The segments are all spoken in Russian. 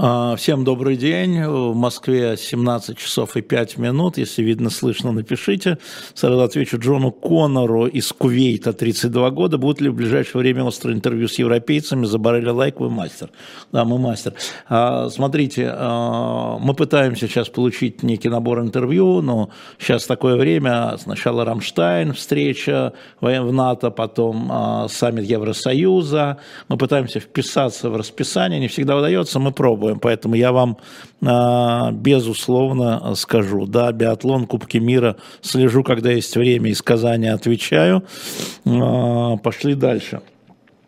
А, всем добрый день. В Москве 17 часов и 5 минут. Если видно, слышно, напишите. Сразу отвечу Джону Коннору из Кувейта, 32 года. Будет ли в ближайшее время острое интервью с европейцами? Забарили лайк, вы мастер. Да, мы мастер. А, смотрите, а, мы пытаемся сейчас получить некий набор интервью, но сейчас такое время. Сначала Рамштайн, встреча в НАТО, потом саммит Евросоюза. Мы пытаемся вписаться в расписание. Не всегда удается, мы пробуем попробуем. Поэтому я вам, а, безусловно, скажу. Да, биатлон, Кубки мира слежу, когда есть время, из Казани отвечаю. А, пошли дальше.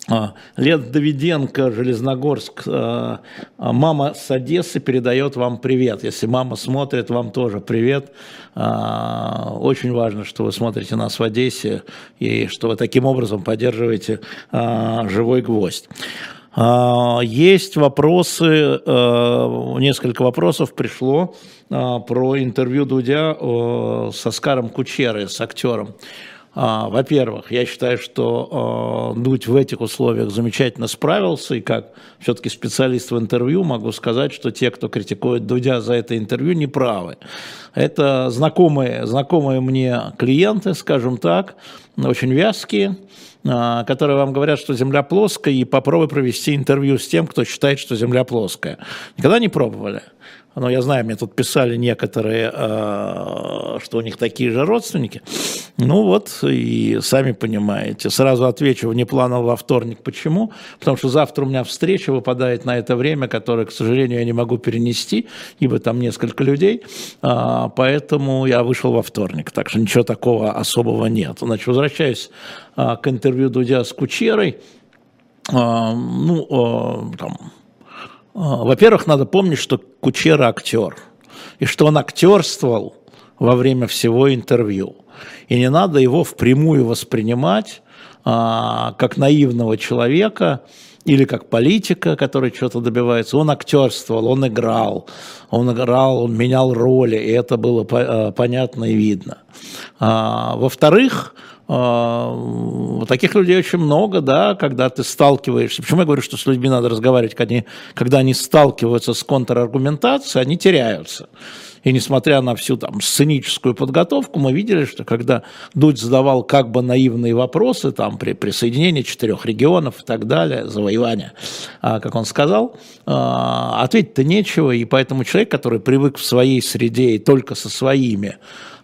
А, Лет Давиденко, Железногорск. Мама с Одессы передает вам привет. Если мама смотрит, вам тоже привет. Очень важно, что вы смотрите нас в Одессе и что вы таким образом поддерживаете живой гвоздь. А, есть вопросы, э, несколько вопросов пришло а, про интервью Дудя э, с Оскаром Кучерой, с актером. А, во-первых, я считаю, что Дудь в этих условиях замечательно справился, и как все-таки специалист в интервью могу сказать, что те, кто критикует Дудя за это интервью, не правы. Это знакомые, знакомые мне клиенты, скажем так, очень вязкие, которые вам говорят, что Земля плоская, и попробуй провести интервью с тем, кто считает, что Земля плоская. Никогда не пробовали? но я знаю, мне тут писали некоторые, э, что у них такие же родственники. Ну вот, и сами понимаете. Сразу отвечу внепланово во вторник. Почему? Потому что завтра у меня встреча выпадает на это время, которое, к сожалению, я не могу перенести, ибо там несколько людей, а, поэтому я вышел во вторник. Так что ничего такого особого нет. Значит, возвращаюсь а, к интервью Дудя с Кучерой. А, ну, там, во-первых, надо помнить, что Кучера актер, и что он актерствовал во время всего интервью. И не надо его впрямую воспринимать а, как наивного человека или как политика, который что-то добивается. Он актерствовал, он играл, он играл, он менял роли, и это было по- понятно и видно. А, во-вторых, а, таких людей очень много, да, когда ты сталкиваешься. Почему я говорю, что с людьми надо разговаривать, когда они, когда они сталкиваются с контраргументацией, они теряются. И несмотря на всю там сценическую подготовку, мы видели, что когда Дудь задавал как бы наивные вопросы там при присоединении четырех регионов и так далее, завоевания, а, как он сказал, а, ответить-то нечего, и поэтому человек, который привык в своей среде и только со своими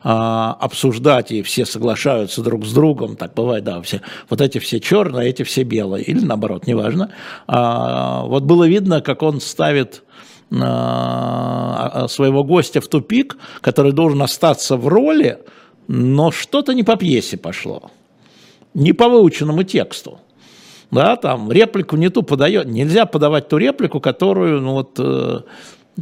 а, обсуждать, и все соглашаются друг с другом, так бывает, да, все, вот эти все черные, эти все белые, или наоборот, неважно. Вот было видно, как он ставит своего гостя в тупик, который должен остаться в роли, но что-то не по пьесе пошло, не по выученному тексту. Да, там реплику не ту подает. Нельзя подавать ту реплику, которую, ну вот, э,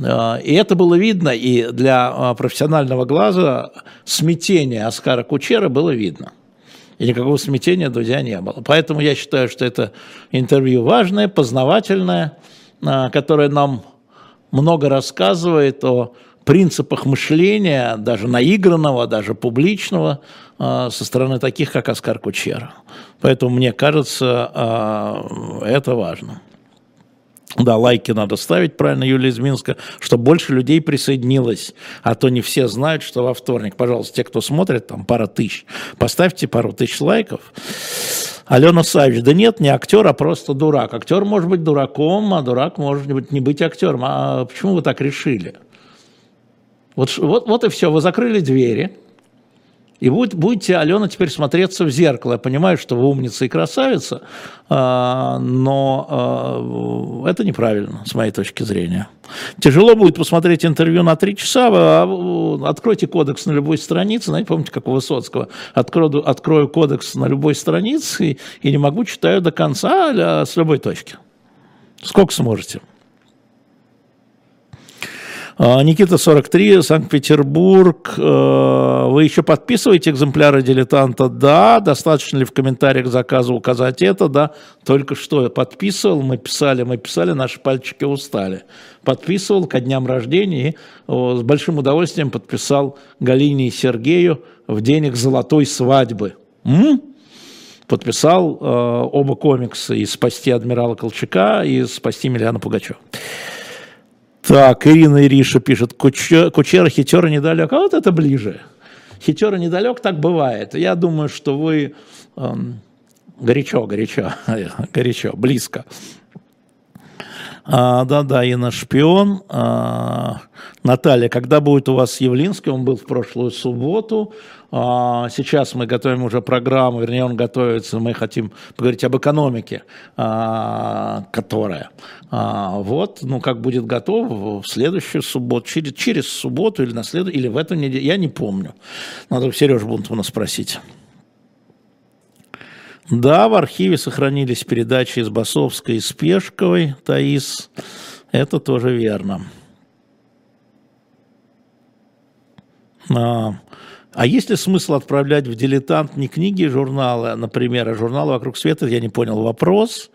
а, и это было видно, и для а, профессионального глаза смятение Оскара Кучера было видно. И никакого смятения Дудя не было. Поэтому я считаю, что это интервью важное, познавательное, а, которое нам много рассказывает о принципах мышления, даже наигранного, даже публичного, со стороны таких, как Оскар Кучера. Поэтому мне кажется, это важно. Да, лайки надо ставить, правильно, Юлия из Минска, чтобы больше людей присоединилось. А то не все знают, что во вторник. Пожалуйста, те, кто смотрит, там пара тысяч, поставьте пару тысяч лайков. Алена Савич, да нет, не актер, а просто дурак. Актер может быть дураком, а дурак может быть не быть актером. А почему вы так решили? Вот, вот, вот и все, вы закрыли двери, и будет, будете, Алена, теперь смотреться в зеркало. Я понимаю, что вы умница и красавица, а, но а, это неправильно, с моей точки зрения. Тяжело будет посмотреть интервью на три часа. А, откройте кодекс на любой странице. Знаете, помните, как у Высоцкого? Открою, открою кодекс на любой странице и, и не могу, читаю до конца а с любой точки. Сколько сможете. А, Никита 43, Санкт-Петербург. А, вы еще подписываете экземпляры дилетанта? Да. Достаточно ли в комментариях заказа указать это? Да. Только что я подписывал, мы писали, мы писали, наши пальчики устали. Подписывал ко дням рождения и с большим удовольствием подписал Галине и Сергею в день их золотой свадьбы. М? Подписал э, оба комикса и «Спасти адмирала Колчака» и «Спасти Миллиана Пугачева». Так, Ирина Ириша пишет, Кучера, хитера недалек. А вот это ближе. Хитера недалек, так бывает. Я думаю, что вы эм, горячо, горячо, горячо, близко. А, да-да, и наш шпион. А, Наталья, когда будет у вас с Явлинским? Он был в прошлую субботу. А, сейчас мы готовим уже программу, вернее, он готовится, мы хотим поговорить об экономике, которая. Вот, ну, как будет готов в следующую субботу, через, через субботу или на след... или в эту неделю, я не помню. Надо у Сережи Бунтмана спросить. Да, в архиве сохранились передачи из Басовской и Спешковой, Таис. Это тоже верно. А, а есть ли смысл отправлять в дилетант не книги и журналы, например, а журналы «Вокруг света»? Я не понял вопрос.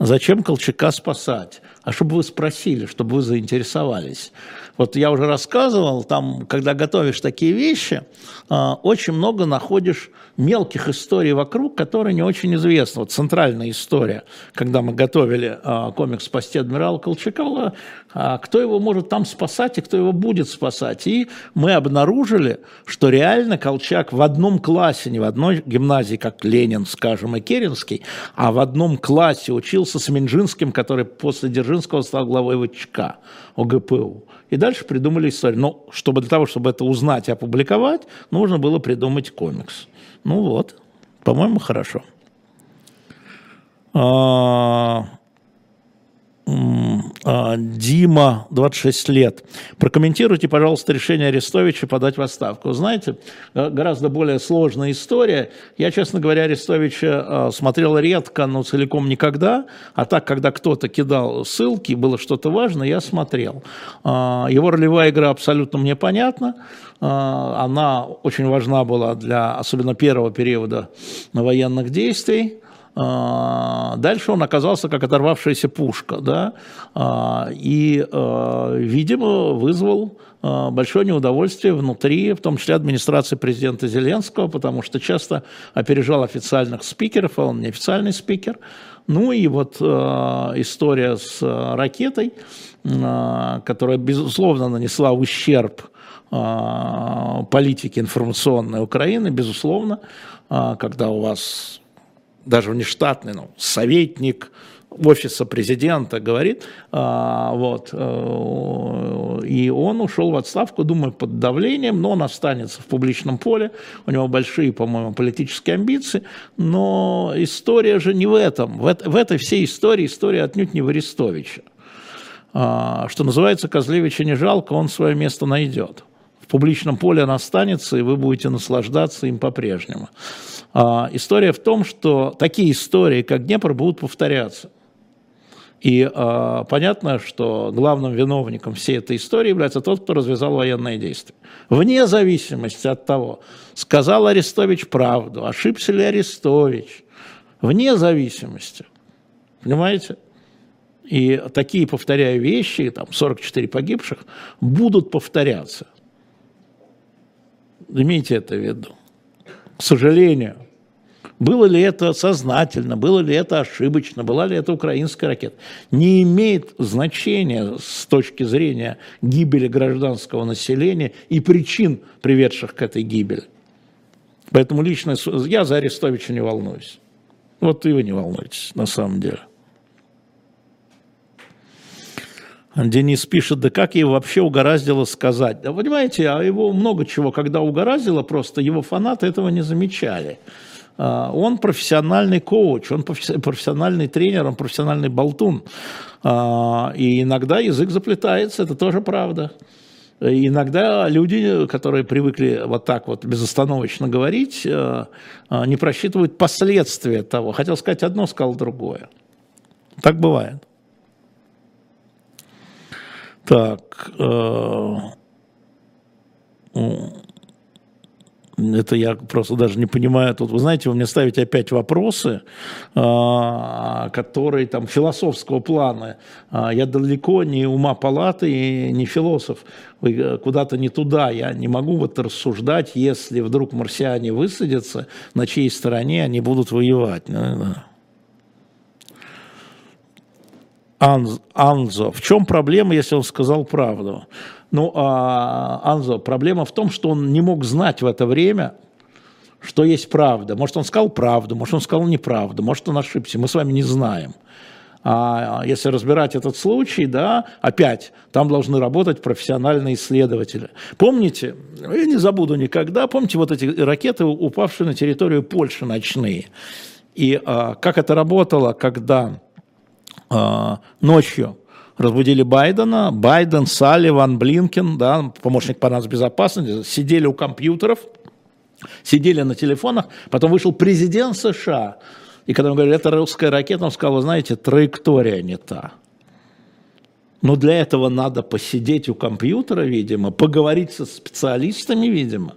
Зачем Колчака спасать? А чтобы вы спросили, чтобы вы заинтересовались. Вот я уже рассказывал, там, когда готовишь такие вещи, а, очень много находишь мелких историй вокруг, которые не очень известны. Вот центральная история, когда мы готовили а, комикс «Спасти адмирала Колчака», а, кто его может там спасать и кто его будет спасать. И мы обнаружили, что реально Колчак в одном классе, не в одной гимназии, как Ленин, скажем, и Керенский, а в одном классе учился с Минжинским, который после Дзержинского стал главой ВЧК ОГПУ. И дальше придумали историю. Но чтобы для того, чтобы это узнать и опубликовать, нужно было придумать комикс. Ну вот, по-моему, хорошо. А, Дима, 26 лет. Прокомментируйте, пожалуйста, решение Арестовича подать в отставку. Знаете, э, гораздо более сложная история. Я, честно говоря, Арестовича э, смотрел редко, но целиком никогда. А так, когда кто-то кидал ссылки, было что-то важное, я смотрел. А, его ролевая игра абсолютно мне понятна. Она очень важна была для, особенно первого периода военных действий. А, дальше он оказался как оторвавшаяся пушка, да, а, и, а, видимо, вызвал большое неудовольствие внутри, в том числе администрации президента Зеленского, потому что часто опережал официальных спикеров, а он неофициальный спикер. Ну и вот история с ракетой, которая, безусловно, нанесла ущерб политике информационной Украины, безусловно, когда у вас даже внештатный, ну, советник офиса президента говорит, а, вот, э, и он ушел в отставку, думаю, под давлением, но он останется в публичном поле, у него большие, по-моему, политические амбиции, но история же не в этом, в, в этой всей истории история отнюдь не в Арестовича. А, что называется, Козлевича не жалко, он свое место найдет. В публичном поле он останется, и вы будете наслаждаться им по-прежнему. А, история в том, что такие истории, как Днепр, будут повторяться. И а, понятно, что главным виновником всей этой истории является тот, кто развязал военные действия. Вне зависимости от того, сказал Арестович правду, ошибся ли Арестович, вне зависимости. Понимаете? И такие, повторяю, вещи, там 44 погибших, будут повторяться. Имейте это в виду к сожалению. Было ли это сознательно, было ли это ошибочно, была ли это украинская ракета, не имеет значения с точки зрения гибели гражданского населения и причин, приведших к этой гибели. Поэтому лично я за Арестовича не волнуюсь. Вот и вы не волнуетесь, на самом деле. Денис пишет, да как ей вообще угораздило сказать? Да понимаете, а его много чего, когда угораздило, просто его фанаты этого не замечали. А, он профессиональный коуч, он профессиональный тренер, он профессиональный болтун. А, и иногда язык заплетается, это тоже правда. Иногда люди, которые привыкли вот так вот безостановочно говорить, э, не просчитывают последствия того. Хотел сказать одно, сказал другое. Так бывает. Так. Э, это я просто даже не понимаю. Тут, вы знаете, вы мне ставите опять вопросы, а, которые там философского плана. А, я далеко не ума палаты и не философ. Вы э, куда-то не туда. Я не могу вот рассуждать, если вдруг марсиане высадятся, на чьей стороне они будут воевать. Анзо, в чем проблема, если он сказал правду? Ну, а, Анзо, проблема в том, что он не мог знать в это время, что есть правда. Может, он сказал правду, может, он сказал неправду, может, он ошибся. Мы с вами не знаем. А если разбирать этот случай, да, опять, там должны работать профессиональные исследователи. Помните, я не забуду никогда, помните вот эти ракеты, упавшие на территорию Польши ночные? И а, как это работало, когда ночью разбудили Байдена, Байден, Салливан, Блинкен, да, помощник по безопасности, сидели у компьютеров, сидели на телефонах, потом вышел президент США, и когда он говорил, это русская ракета, он сказал, вы знаете, траектория не та. Но для этого надо посидеть у компьютера, видимо, поговорить со специалистами, видимо,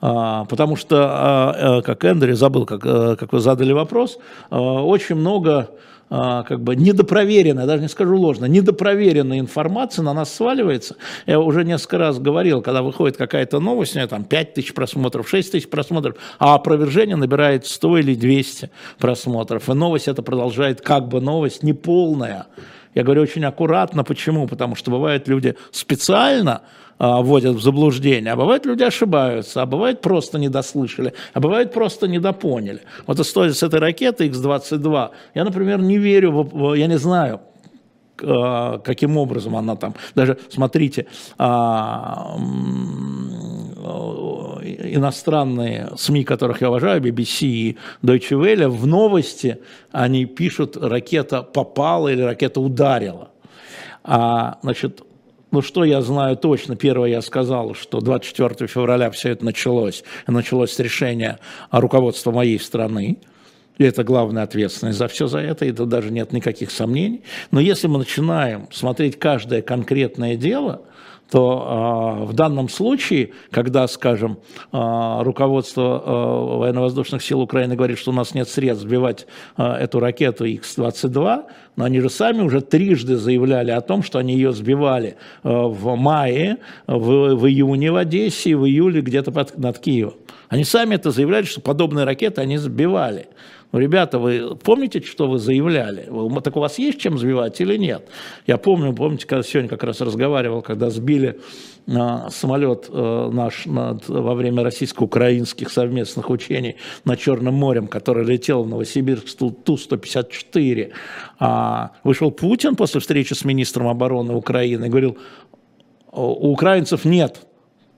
а, потому что, а, как Эндрю, забыл, как, э, как вы задали вопрос, очень много а, как бы недопроверенная, даже не скажу ложно, недопроверенная информация на нас сваливается. Я уже несколько раз говорил, когда выходит какая-то новость, у нее там 5 тысяч просмотров, 6 тысяч просмотров, а опровержение набирает 100 или 200 просмотров. И новость это продолжает как бы новость неполная. Я говорю очень аккуратно, почему? Потому что бывают люди специально а, вводят в заблуждение, а бывает люди ошибаются, а бывает просто недослышали, а бывает просто недопоняли. Вот история с этой ракетой X-22, я, например, не верю, в, я не знаю, а, каким образом она там, даже смотрите, а, иностранные СМИ, которых я уважаю, BBC и Deutsche Welle, в новости они пишут, ракета попала или ракета ударила. А, значит, ну, что я знаю точно? Первое, я сказал, что 24 февраля все это началось. Началось с решения руководства моей страны. И это главная ответственность за все за это, и тут даже нет никаких сомнений. Но если мы начинаем смотреть каждое конкретное дело – то э, в данном случае, когда, скажем, э, руководство э, военно-воздушных сил Украины говорит, что у нас нет средств сбивать э, эту ракету X-22, но они же сами уже трижды заявляли о том, что они ее сбивали э, в мае, в, в июне в Одессе, в июле где-то под, над Киевом. Они сами это заявляли, что подобные ракеты они сбивали. Ну, ребята, вы помните, что вы заявляли? Так у вас есть чем сбивать или нет? Я помню, помните, когда сегодня как раз разговаривал, когда сбили а, самолет э, наш над, во время российско-украинских совместных учений над Черным морем, который летел в Новосибирск Ту-154. А вышел Путин после встречи с министром обороны Украины и говорил, у украинцев нет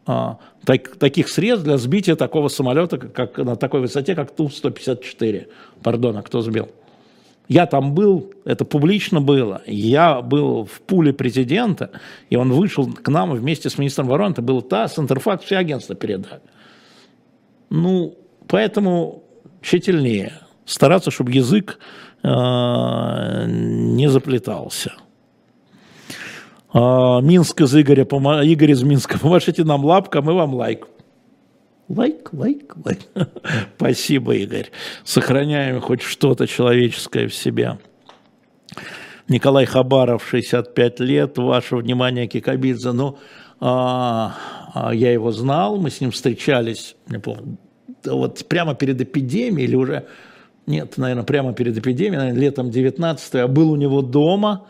так, таких средств для сбития такого самолета как, на такой высоте, как Ту-154. Пардон, а кто сбил? Я там был, это публично было. Я был в пуле президента, и он вышел к нам вместе с министром обороны. Это был ТАСС, Интерфакс, все агентства передали. Ну, поэтому тщательнее. Стараться, чтобы язык э, не заплетался. А, Минск из Игоря, Игорь из Минска, помашите нам лапка, мы вам лайк. Лайк, лайк, лайк. Спасибо, Игорь. Сохраняем хоть что-то человеческое в себе. Николай Хабаров, 65 лет. Ваше внимание, Кикабидзе. Ну, а, а, я его знал, мы с ним встречались, не помню, вот прямо перед эпидемией или уже, нет, наверное, прямо перед эпидемией, наверное, летом 19 я был у него дома,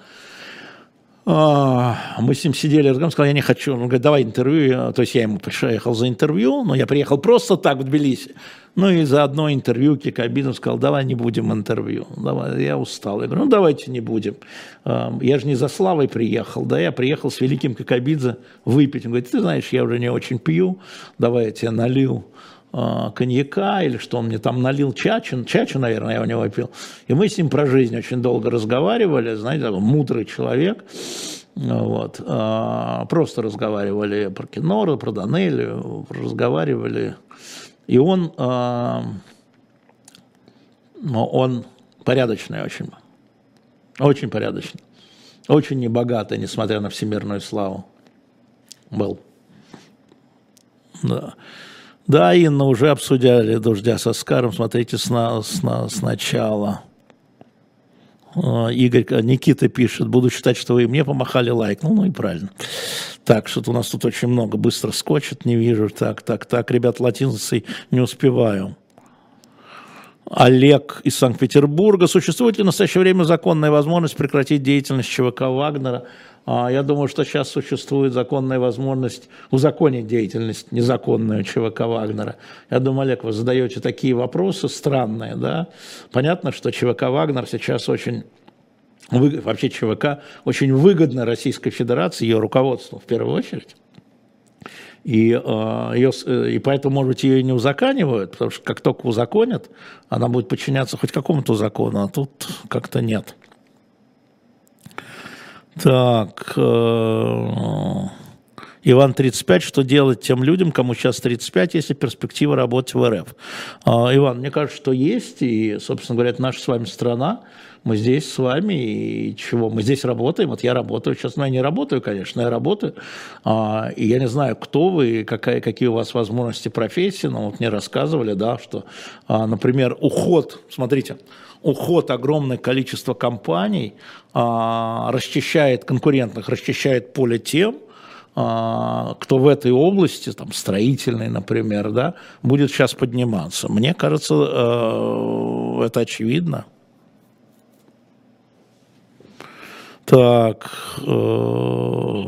мы с ним сидели, он сказал, я не хочу. Он говорит, давай интервью. То есть я ему приехал за интервью, но я приехал просто так в Тбилиси. Ну и за одно интервью Кикабидов сказал, давай не будем интервью. Давай, я устал. Я говорю, ну давайте не будем. А, я же не за славой приехал, да, я приехал с великим Кикабидзе выпить. Он говорит, ты знаешь, я уже не очень пью, давай я тебе налью Э, коньяка или что он мне там налил чачу, чачу, наверное, я у него пил. И мы с ним про жизнь очень долго разговаривали, знаете, мудрый человек. Вот. Э, просто разговаривали про кино, про Данелию, разговаривали. И он, э, он порядочный очень, очень порядочный. Очень небогатый, несмотря на всемирную славу. Был. Да. Да, Инна, уже обсудили «Дождя со Скаром». Смотрите сна, сна, сначала. А, Игорь, Никита пишет, буду считать, что вы мне помахали лайк. Ну, ну и правильно. Так, что-то у нас тут очень много. Быстро скочит, не вижу. Так, так, так, ребят, латинцы не успеваю. Олег из Санкт-Петербурга. Существует ли в настоящее время законная возможность прекратить деятельность ЧВК Вагнера? А, я думаю, что сейчас существует законная возможность узаконить деятельность незаконную ЧВК Вагнера. Я думаю, Олег, вы задаете такие вопросы странные, да? Понятно, что ЧВК Вагнер сейчас очень вообще ЧВК очень выгодно Российской Федерации, ее руководству в первую очередь. И, э, ее, э, и поэтому, может быть, ее не узаканивают, потому что как только узаконят, она будет подчиняться хоть какому-то закону, а тут как-то нет. Так, э, Иван 35, что делать тем людям, кому сейчас 35, если перспектива работать в РФ? А, Иван, мне кажется, что есть, и, собственно говоря, это наша с вами страна, мы здесь с вами, и чего, мы здесь работаем, вот я работаю, сейчас, ну, я не работаю, конечно, я работаю, а, и я не знаю, кто вы, какая, какие у вас возможности профессии, но вот мне рассказывали, да, что, а, например, уход, смотрите, уход огромное количество компаний расчищает конкурентных, расчищает поле тем, кто в этой области, там, строительной, например, да, будет сейчас подниматься. Мне кажется, э, это очевидно. Так, э,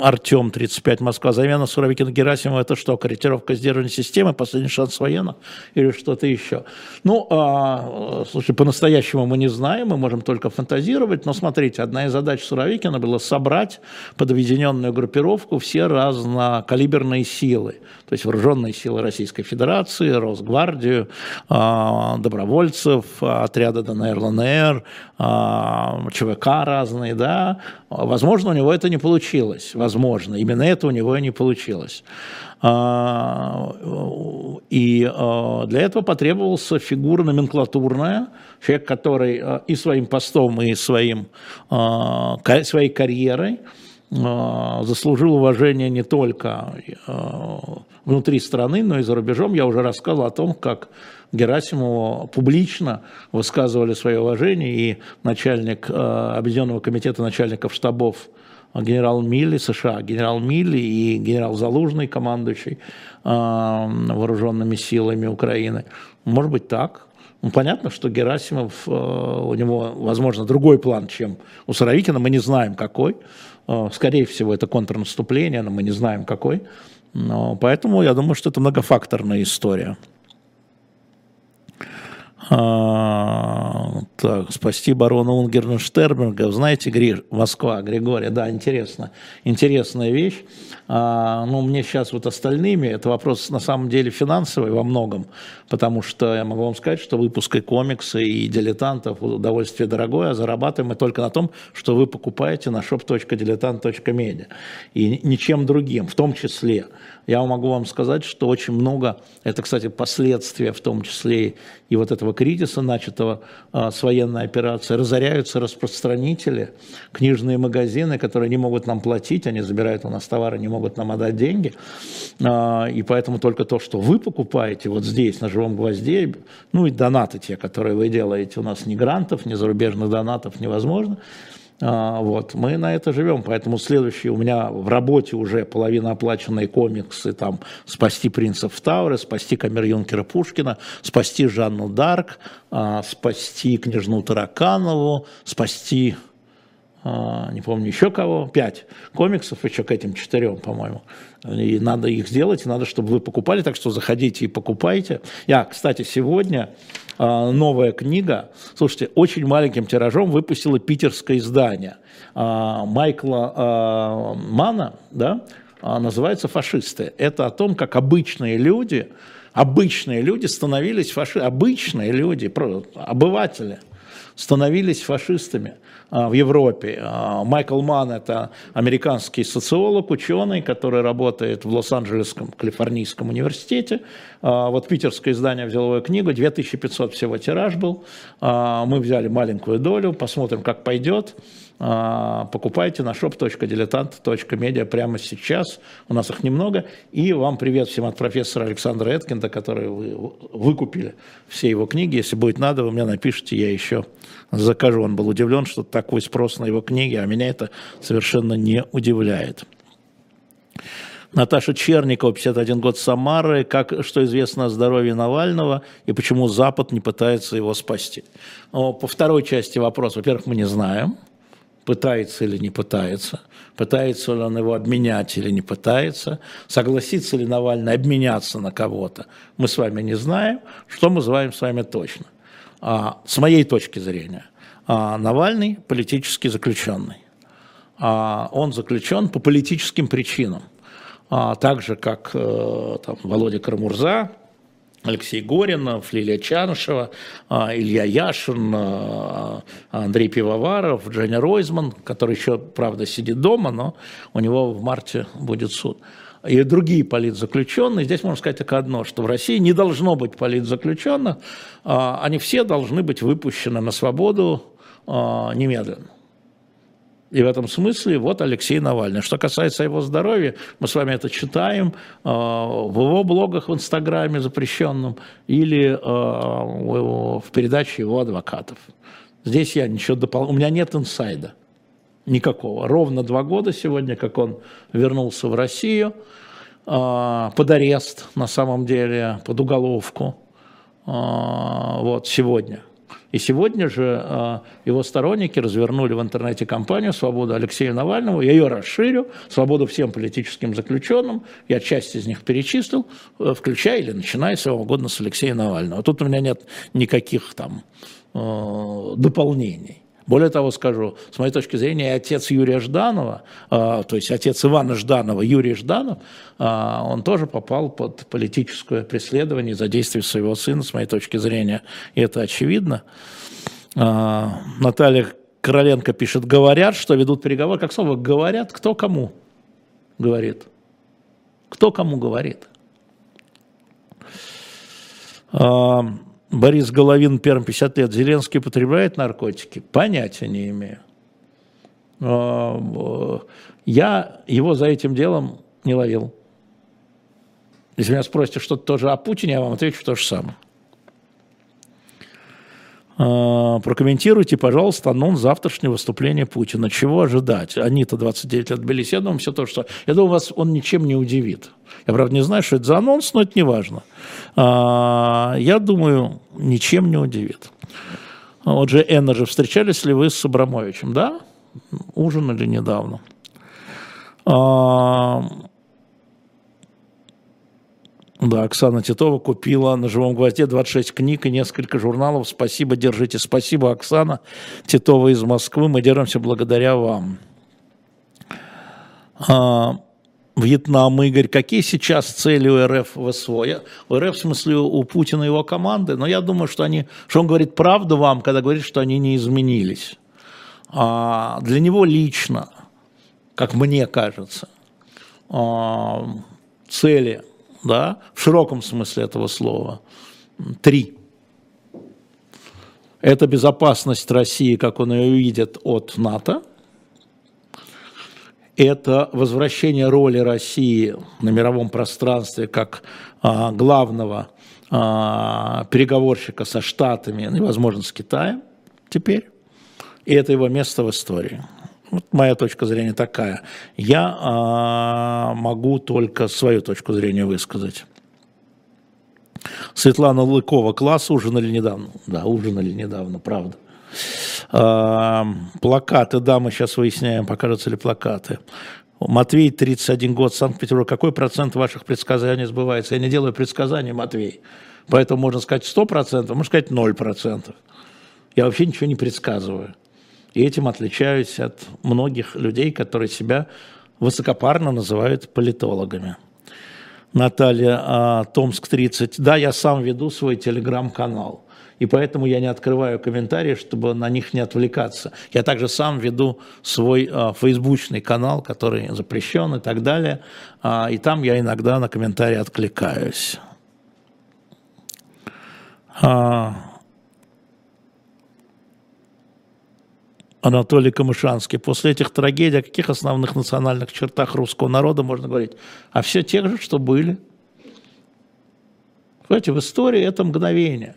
Артем, 35, Москва. Замена Суровикина Герасимова это что, корректировка сдерживания системы, последний шанс военных или что-то еще? Ну, а, слушай, по-настоящему мы не знаем, мы можем только фантазировать, но смотрите, одна из задач Суровикина была собрать под объединенную группировку все разнокалиберные силы, то есть вооруженные силы Российской Федерации, Росгвардию, а, добровольцев, отряда ДНР, ЛНР, а, ЧВК разные, да, возможно, у него это не получилось, возможно, именно это у него и не получилось. А, и а, для этого потребовался фигура номенклатурная, человек, который и своим постом, и своим, своей карьерой заслужил уважение не только внутри страны, но и за рубежом. Я уже рассказывал о том, как Герасимову публично высказывали свое уважение, и начальник Объединенного комитета начальников штабов генерал Милли США, генерал Милли и генерал Залужный, командующий э, вооруженными силами Украины. Может быть так. Ну, понятно, что Герасимов, э, у него, возможно, другой план, чем у Суровикина, мы не знаем какой. Скорее всего, это контрнаступление, но мы не знаем какой. Но поэтому я думаю, что это многофакторная история. А, так, спасти барона Унгерна Штерберга. Знаете, Гриш, Москва, Григорий, да, интересно. Интересная вещь. А, ну, мне сейчас вот остальными, это вопрос на самом деле финансовый во многом, потому что я могу вам сказать, что выпуск и комикса, и дилетантов удовольствие дорогое, а зарабатываем мы только на том, что вы покупаете на shop.diletant.media. И ничем другим, в том числе я могу вам сказать, что очень много, это, кстати, последствия, в том числе и вот этого кризиса, начатого а, с военной операцией, разоряются распространители, книжные магазины, которые не могут нам платить, они забирают у нас товары, не могут нам отдать деньги, а, и поэтому только то, что вы покупаете вот здесь, на живом гвозде, ну и донаты те, которые вы делаете, у нас ни грантов, ни зарубежных донатов невозможно, вот, мы на это живем, поэтому следующий у меня в работе уже половина оплаченные комиксы, там, «Спасти принцев в Тауре», «Спасти камер-юнкера Пушкина», «Спасти Жанну Дарк», а, «Спасти княжну Тараканову», «Спасти а, не помню еще кого, пять комиксов еще к этим четырем, по-моему. И надо их сделать, и надо, чтобы вы покупали, так что заходите и покупайте. Я, кстати, сегодня а, новая книга, слушайте, очень маленьким тиражом выпустила питерское издание а, Майкла Мана, да, называется «Фашисты». Это о том, как обычные люди, обычные люди становились фашистами, обычные люди, обыватели – становились фашистами а, в Европе. А, Майкл Манн – это американский социолог, ученый, который работает в Лос-Анджелесском калифорнийском университете. А, вот питерское издание взяло его книгу, 2500 всего тираж был. Мы взяли маленькую долю, посмотрим, как пойдет. А, покупайте на shop.diletant.media прямо сейчас. У нас их немного. И вам привет всем от профессора Александра Эткинда, который вы выкупили все его книги. Если будет надо, вы мне напишите, я еще закажу. Он был удивлен, что такой спрос на его книги, а меня это совершенно не удивляет. Наташа Черникова, 51 год Самары. Как, что известно о здоровье Навального и почему Запад не пытается его спасти? По второй части вопроса, во-первых, мы не знаем пытается или не пытается, пытается ли он его обменять или не пытается, согласится ли Навальный обменяться на кого-то, мы с вами не знаем, что мы знаем с вами точно. А, с моей точки зрения, а, Навальный политически заключенный. А, он заключен по политическим причинам, а, так же, как а, там, Володя Карамурза, Алексей Горинов, Лилия Чанышева, а, Илья Яшин, а, Андрей Пивоваров, Дженни Ройзман, который еще, правда, сидит дома, но у него в марте будет суд. И другие политзаключенные. Здесь можно сказать только одно, что в России не должно быть политзаключенных, а, они все должны быть выпущены на свободу немедленно. И в этом смысле вот Алексей Навальный. Что касается его здоровья, мы с вами это читаем э, в его блогах в Инстаграме запрещенном или э, в передаче его адвокатов. Здесь я ничего дополнительного, у меня нет инсайда никакого. Ровно два года сегодня, как он вернулся в Россию, э, под арест на самом деле, под уголовку, вот сегодня – и сегодня же а, его сторонники развернули в интернете кампанию «Свобода Алексея Навального». Я ее расширю. «Свободу всем политическим заключенным». Я часть из них перечислил, э, включая или начиная с угодно с Алексея Навального. Тут у меня нет никаких там э, дополнений. Более того скажу, с моей точки зрения, отец Юрия Жданова, а, то есть отец Ивана Жданова, Юрий Жданов, а, он тоже попал под политическое преследование за действия своего сына, с моей точки зрения, и это очевидно. А, Наталья Короленко пишет, говорят, что ведут переговоры. Как слово говорят, кто кому говорит? Кто кому говорит? Борис Головин, первым 50 лет, Зеленский употребляет наркотики? Понятия не имею. А, я его за этим делом не ловил. Если меня спросите что-то тоже о Путине, я вам отвечу то же самое. А, прокомментируйте, пожалуйста, анонс завтрашнего выступления Путина. Чего ожидать? Они-то 29 лет. Я думаю, все то, что... Я думаю, вас он ничем не удивит. Я, правда, не знаю, что это за анонс, но это не важно. А, я думаю, ничем не удивит. Вот же Эннерджи, встречались ли вы с Абрамовичем? Да? Ужинали недавно. Да, Оксана Титова купила на «Живом гвозде» 26 книг и несколько журналов. Спасибо, держите. Спасибо, Оксана Титова из Москвы. Мы держимся благодаря вам. А, Вьетнам, Игорь, какие сейчас цели у РФ в СВО? Я, у РФ, в смысле, у Путина и его команды, но я думаю, что, они, что он говорит правду вам, когда говорит, что они не изменились. А для него лично, как мне кажется, а, цели – да, в широком смысле этого слова. Три. Это безопасность России, как он ее видит, от НАТО. Это возвращение роли России на мировом пространстве как а, главного а, переговорщика со Штатами и, возможно, с Китаем теперь. И это его место в истории. Вот моя точка зрения такая. Я а, могу только свою точку зрения высказать. Светлана Лыкова, класс ужинали недавно. Да, ужинали недавно, правда. А, плакаты, да, мы сейчас выясняем, покажутся ли плакаты. Матвей, 31 год, Санкт-Петербург. Какой процент ваших предсказаний сбывается? Я не делаю предсказаний, Матвей. Поэтому можно сказать 100%, можно сказать 0%. Я вообще ничего не предсказываю. И этим отличаюсь от многих людей, которые себя высокопарно называют политологами. Наталья, а, Томск 30. Да, я сам веду свой телеграм-канал. и поэтому я не открываю комментарии, чтобы на них не отвлекаться. Я также сам веду свой э, фейсбучный канал, который запрещен и так далее, э, и там я иногда на комментарии откликаюсь. А... Анатолий Камышанский. После этих трагедий о каких основных национальных чертах русского народа можно говорить? А все тех же, что были. Понимаете, в истории это мгновение.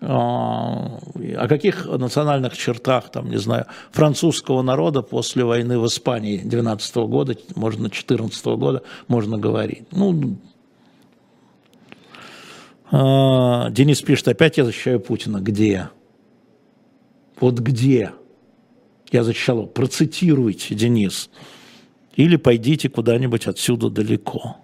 А, о каких национальных чертах, там, не знаю, французского народа после войны в Испании 12 -го года, можно 14 -го года, можно говорить. Ну, а, Денис пишет, опять я защищаю Путина. Где? Вот где? Я защищал его. Процитируйте, Денис. Или пойдите куда-нибудь отсюда далеко.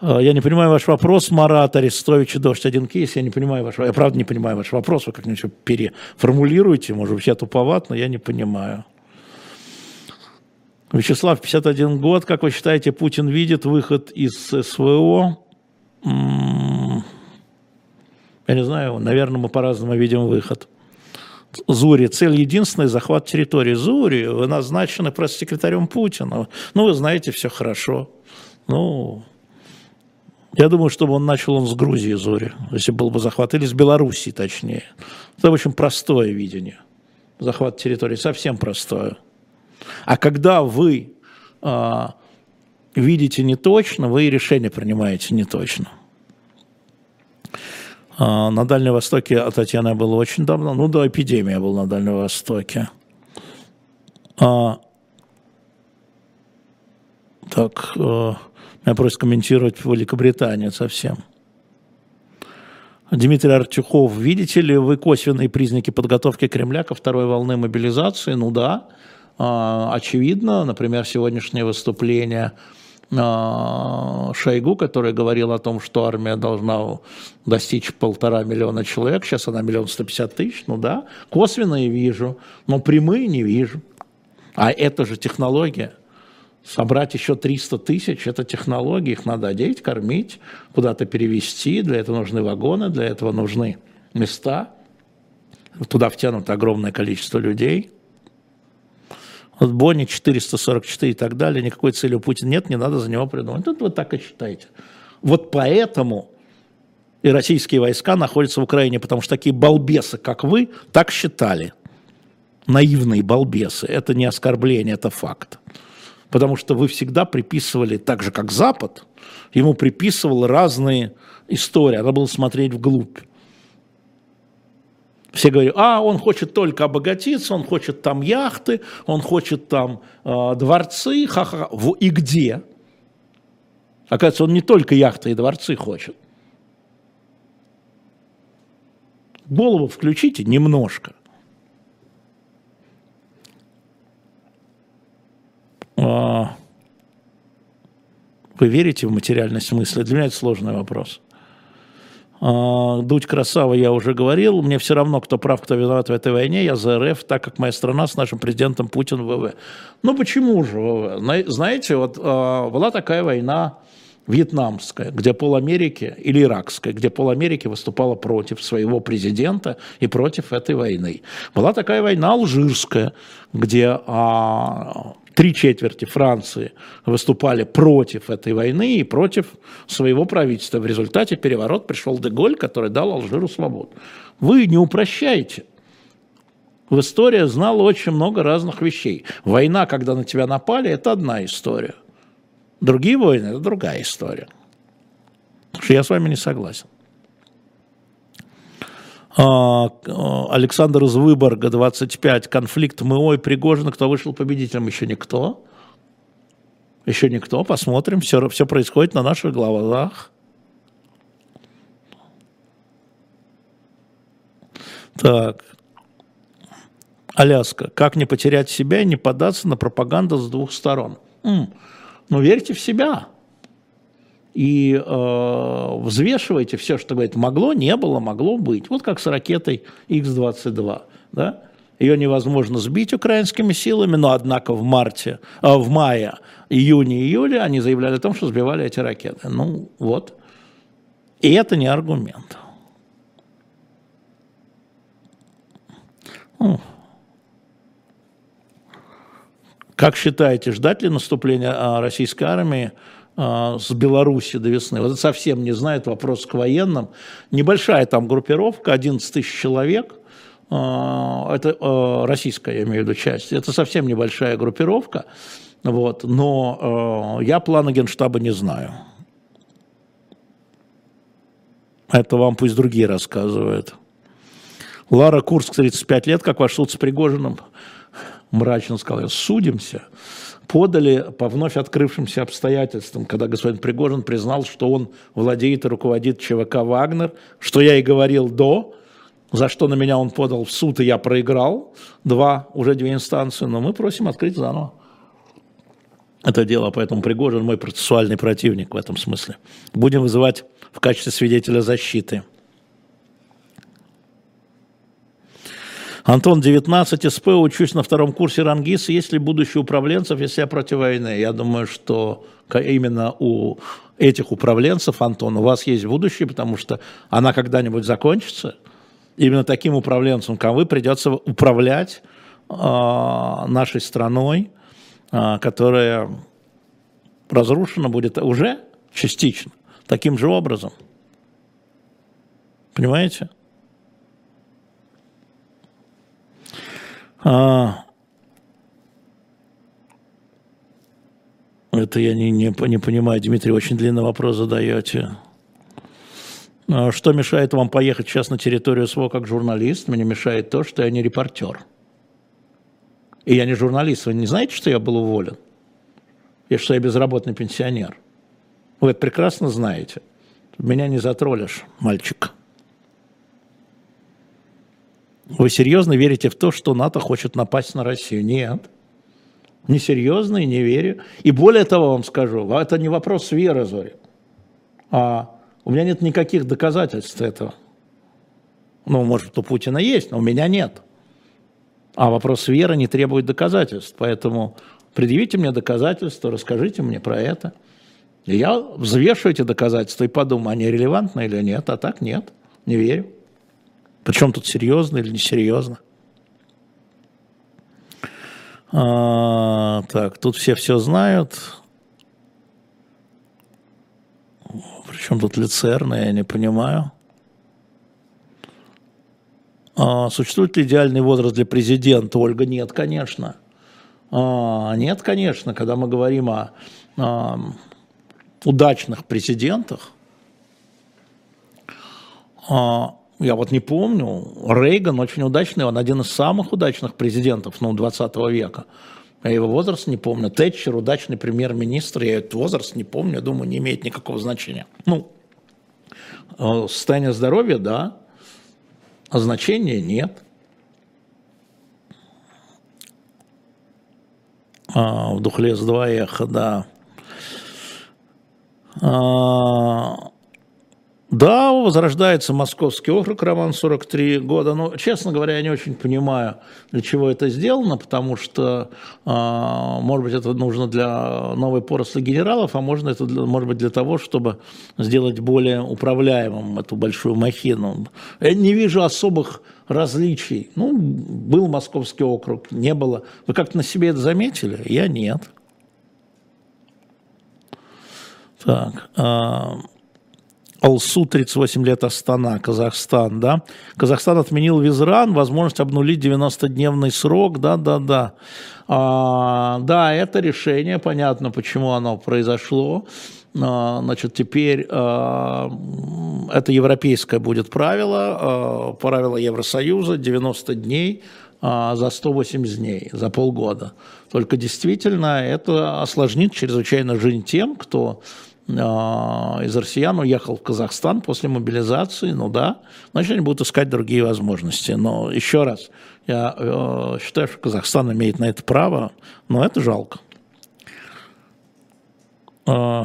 А, я не понимаю ваш вопрос, Марат Арестович, дождь один кейс, я не понимаю ваш я правда не понимаю ваш вопрос, вы как-нибудь переформулируете, может быть, я туповат, но я не понимаю. Вячеслав, 51 год, как вы считаете, Путин видит выход из СВО? Я не знаю, наверное, мы по-разному видим выход. Зури. Цель единственная – захват территории. Зури, вы назначены пресс-секретарем Путина. Ну, вы знаете, все хорошо. Ну, я думаю, чтобы он начал он с Грузии, Зури, если был бы захват, или с Белоруссии, точнее. Это очень простое видение. Захват территории совсем простое. А когда вы а, видите не точно, вы и решение принимаете не точно. А, на Дальнем Востоке от Татьяны было очень давно, ну до эпидемии я был на Дальнем Востоке. А, так, а, меня просят комментировать Великобританию совсем. Дмитрий Артюхов, видите ли вы косвенные признаки подготовки Кремля ко второй волны мобилизации? Ну да, а, очевидно, например, сегодняшнее выступление а, Шойгу, который говорил о том, что армия должна достичь полтора миллиона человек, сейчас она миллион сто пятьдесят тысяч, ну да, косвенные вижу, но прямые не вижу. А это же технология. Собрать еще 300 тысяч – это технология, их надо одеть, кормить, куда-то перевести, для этого нужны вагоны, для этого нужны места, туда втянут огромное количество людей – вот Бонни 444 и так далее, никакой цели у Путина нет, не надо за него придумать. Это вы так и считаете. Вот поэтому и российские войска находятся в Украине, потому что такие балбесы, как вы, так считали. Наивные балбесы. Это не оскорбление, это факт. Потому что вы всегда приписывали, так же как Запад, ему приписывал разные истории. Надо было смотреть вглубь. Все говорят, а, он хочет только обогатиться, он хочет там яхты, он хочет там э, дворцы, ха-ха. И где? Оказывается, он не только яхты и дворцы хочет. Голову включите немножко. А, вы верите в материальность смысла? Для меня это сложный вопрос. А, Дудь красава, я уже говорил. Мне все равно, кто прав, кто виноват в этой войне. Я за РФ, так как моя страна с нашим президентом Путин ВВ. Ну почему же ВВ? Знаете, вот а, была такая война вьетнамская, где пол Америки, или иракская, где пол Америки выступала против своего президента и против этой войны. Была такая война алжирская, где а, три четверти Франции выступали против этой войны и против своего правительства. В результате переворот пришел Деголь, который дал Алжиру свободу. Вы не упрощаете. В истории знала очень много разных вещей. Война, когда на тебя напали, это одна история. Другие войны – это другая история. Что я с вами не согласен. А, Александр из Выборга, 25, конфликт МО и Пригожин, кто вышел победителем, еще никто. Еще никто, посмотрим, все, все происходит на наших глазах. Так. Аляска. Как не потерять себя и не податься на пропаганду с двух сторон? М-м. Ну, верьте в себя и э, взвешивайте все, что говорит, могло, не было, могло быть. Вот как с ракетой Х-22. Да? Ее невозможно сбить украинскими силами, но однако в марте, э, в мае, июне, июле они заявляли о том, что сбивали эти ракеты. Ну вот. И это не аргумент. Ну. Как считаете, ждать ли наступления э, российской армии с Беларуси до весны? Вот это совсем не знает вопрос к военным. Небольшая там группировка, 11 тысяч человек – а, это российская, я имею в виду, часть, это совсем небольшая группировка, вот, но я плана Генштаба не знаю. Это вам пусть другие рассказывают. Лара Курск, 35 лет, как ваш суд с Пригожиным, мрачно сказал, судимся. Подали по вновь открывшимся обстоятельствам, когда господин Пригожин признал, что он владеет и руководит ЧВК «Вагнер», что я и говорил до, за что на меня он подал в суд, и я проиграл. Два, уже две инстанции, но мы просим открыть заново. Это дело, поэтому Пригожин мой процессуальный противник в этом смысле. Будем вызывать в качестве свидетеля защиты. Антон, 19 СП, учусь на втором курсе Рангиса. Есть ли будущее управленцев, если я против войны? Я думаю, что именно у этих управленцев, Антон, у вас есть будущее, потому что она когда-нибудь закончится. Именно таким управленцам, как вы, придется управлять э, нашей страной, э, которая разрушена будет уже частично, таким же образом. Понимаете? А, это я не, не, не понимаю, Дмитрий, очень длинный вопрос задаете. А что мешает вам поехать сейчас на территорию СВО как журналист? Мне мешает то, что я не репортер. И я не журналист. Вы не знаете, что я был уволен? И что я безработный пенсионер? Вы это прекрасно знаете. Меня не затроллишь, мальчик. Вы серьезно верите в то, что НАТО хочет напасть на Россию? Нет. Несерьезно и не верю. И более того вам скажу, это не вопрос веры, Зори. А у меня нет никаких доказательств этого. Ну, может, у Путина есть, но у меня нет. А вопрос веры не требует доказательств. Поэтому предъявите мне доказательства, расскажите мне про это. И я взвешу эти доказательства и подумаю, они релевантны или нет. А так нет, не верю. Причем тут серьезно или несерьезно? А, так, тут все все знают. Причем тут лицерно, я не понимаю. А, существует ли идеальный возраст для президента? Ольга, нет, конечно. А, нет, конечно, когда мы говорим о, о удачных президентах, а, я вот не помню, Рейган очень удачный, он один из самых удачных президентов ну, 20 века. Я его возраст не помню. Тэтчер удачный премьер-министр, я этот возраст не помню, я думаю, не имеет никакого значения. Ну, э, состояние здоровья, да, а значения нет. А, в Духлес 2 эхо, да. А, да, возрождается Московский округ, роман 43 года. Но, честно говоря, я не очень понимаю, для чего это сделано, потому что, а, может быть, это нужно для новой поросли генералов, а можно это, может быть, для того, чтобы сделать более управляемым эту большую махину. Я не вижу особых различий. Ну, был Московский округ, не было. Вы как-то на себе это заметили? Я нет. Так. А, Алсу 38 лет Астана, Казахстан, да. Казахстан отменил визран, возможность обнулить 90-дневный срок, да, да, да. А, да, это решение, понятно, почему оно произошло. А, значит, теперь а, это европейское будет правило, а, правило Евросоюза, 90 дней а, за 180 дней, за полгода. Только действительно это осложнит чрезвычайно жизнь тем, кто из россиян уехал в Казахстан после мобилизации, ну да, значит, они будут искать другие возможности. Но еще раз, я э, считаю, что Казахстан имеет на это право, но это жалко. Э,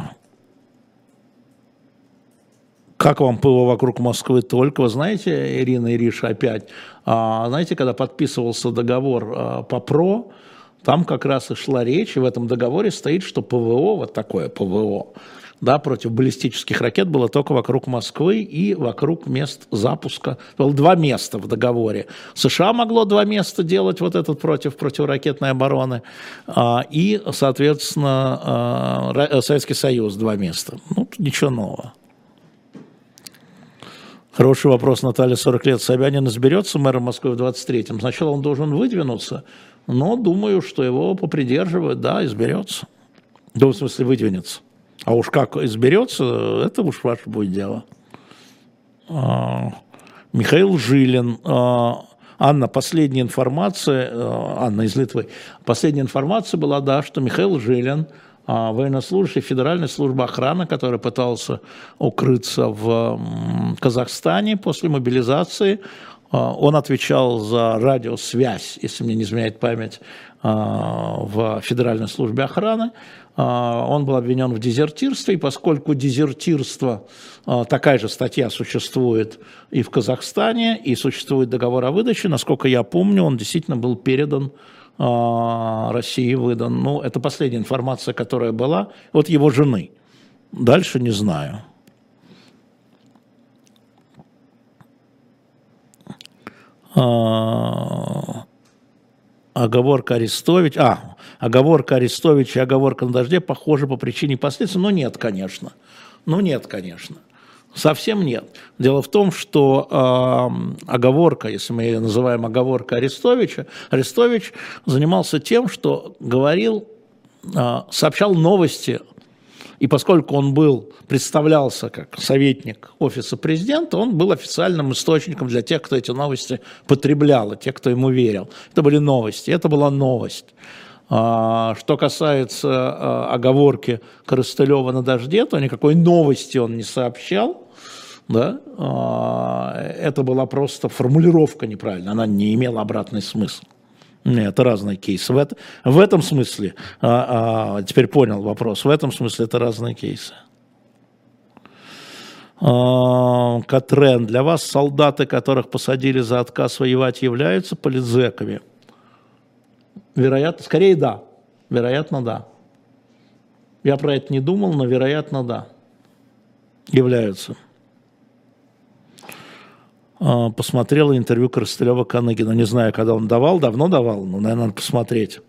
как вам ПВО вокруг Москвы только? Вы знаете, Ирина Ириша опять, а, знаете, когда подписывался договор а, по ПРО, там как раз и шла речь, и в этом договоре стоит, что ПВО, вот такое ПВО, да, против баллистических ракет было только вокруг Москвы и вокруг мест запуска. Было два места в договоре. США могло два места делать вот этот против противоракетной обороны, а, и, соответственно, а, Советский Союз два места. Ну, ничего нового. Хороший вопрос, Наталья, 40 лет. Собянин изберется мэром Москвы в 23-м. Сначала он должен выдвинуться, но думаю, что его попридерживают, да, изберется. Да, в смысле, выдвинется. А уж как изберется, это уж ваше будет дело. А, Михаил Жилин. А, Анна, последняя информация, а, Анна из Литвы, последняя информация была, да, что Михаил Жилин, военнослужащий Федеральной службы охраны, который пытался укрыться в Казахстане после мобилизации, он отвечал за радиосвязь, если мне не изменяет память, в Федеральной службе охраны. А, он был обвинен в дезертирстве, и поскольку дезертирство, а, такая же статья существует и в Казахстане, и существует договор о выдаче, насколько я помню, он действительно был передан а, России, выдан. Ну, это последняя информация, которая была от его жены. Дальше не знаю. Оговорка Арестович. А, оговорка Арестовича оговорка на дожде похожи по причине и последствиям. Но нет, конечно. Ну нет, конечно. Совсем нет. Дело в том, что э, оговорка, если мы ее называем оговорка Арестовича, Арестович занимался тем, что говорил, э, сообщал новости и поскольку он был, представлялся как советник офиса президента, он был официальным источником для тех, кто эти новости потреблял, и тех, кто ему верил. Это были новости, это была новость. А, что касается а, оговорки Коростылева на дожде, то никакой новости он не сообщал. Да? А, это была просто формулировка неправильная, она не имела обратный смысл. Нет, это разные кейсы. В, это, в этом смысле, а, а, теперь понял вопрос, в этом смысле это разные кейсы. Катрен, для вас солдаты, которых посадили за отказ воевать, являются политзеками? Вероятно, скорее да. Вероятно, да. Я про это не думал, но вероятно, да. Являются. А, посмотрела интервью Коростылева Каныгина. Не знаю, когда он давал, давно давал, но, наверное, надо посмотреть.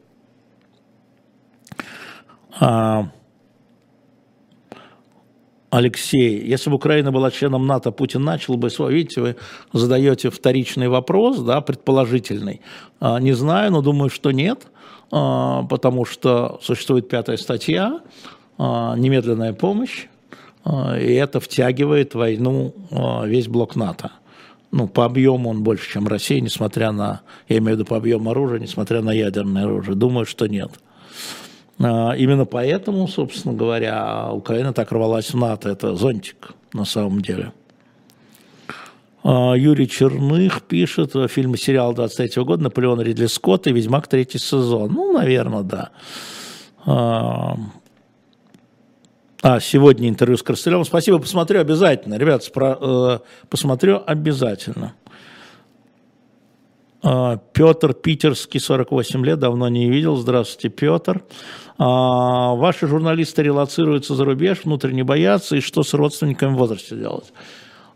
А, Алексей, если бы Украина была членом НАТО, Путин начал бы свой, видите, вы задаете вторичный вопрос, да, предположительный. А, не знаю, но думаю, что нет, потому что существует пятая статья, немедленная помощь, и это втягивает войну весь блок НАТО ну, по объему он больше, чем Россия, несмотря на, я имею в виду по объему оружия, несмотря на ядерное оружие. Думаю, что нет. А, именно поэтому, собственно говоря, Украина так рвалась в НАТО. Это зонтик на самом деле. А, Юрий Черных пишет, фильм и сериал 23 года «Наполеон Ридли Скотт» и «Ведьмак» третий сезон. Ну, наверное, да. А, а, сегодня интервью с Коростылевым. Спасибо, посмотрю обязательно. Ребят, спро, э, посмотрю обязательно. Петр Питерский, 48 лет, давно не видел. Здравствуйте, Петр. Ваши журналисты релацируются за рубеж, внутренне боятся, и что с родственниками в возрасте делать?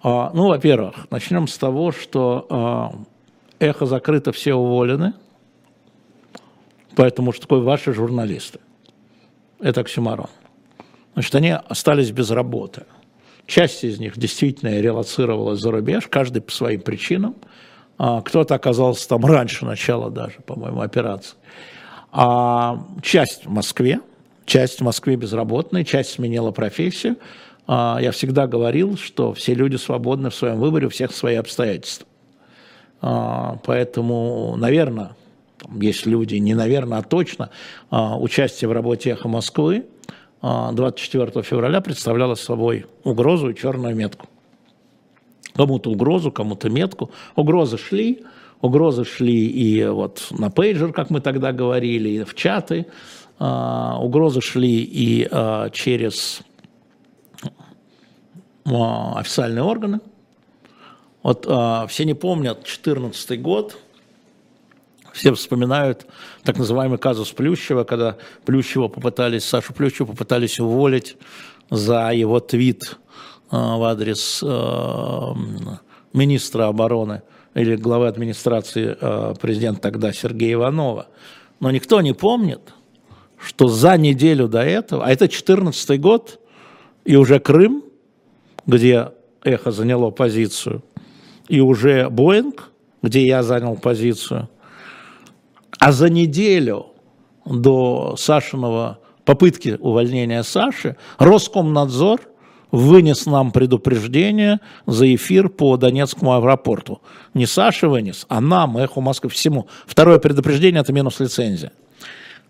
А, ну, во-первых, начнем с того, что а, эхо закрыто, все уволены. Поэтому что такое ваши журналисты? Это оксюмарон. Значит, они остались без работы. Часть из них действительно релацировалась за рубеж, каждый по своим причинам. А кто-то оказался там раньше начала даже, по-моему, операции. А часть в Москве, часть в Москве безработная, часть сменила профессию. А я всегда говорил, что все люди свободны в своем выборе, у всех свои обстоятельства. А, поэтому, наверное, есть люди, не наверное, а точно, участие в работе «Эхо Москвы» 24 а, февраля представляла собой угрозу и черную метку. Кому-то угрозу, кому-то метку. Угрозы шли, угрозы шли и вот на пейджер, как мы тогда говорили, и в чаты. А, угрозы шли и а, через официальные органы. Вот все не помнят 2014 год, все вспоминают так называемый казус Плющева, когда Плющева попытались, Сашу Плющева попытались уволить за его твит в адрес министра обороны или главы администрации президента тогда Сергея Иванова. Но никто не помнит, что за неделю до этого, а это 14 год, и уже Крым, где эхо заняло позицию, и уже Боинг, где я занял позицию, а за неделю до Сашиного попытки увольнения Саши Роскомнадзор вынес нам предупреждение за эфир по Донецкому аэропорту. Не Саша вынес, а нам, Эхо Москвы, всему. Второе предупреждение – это минус лицензия.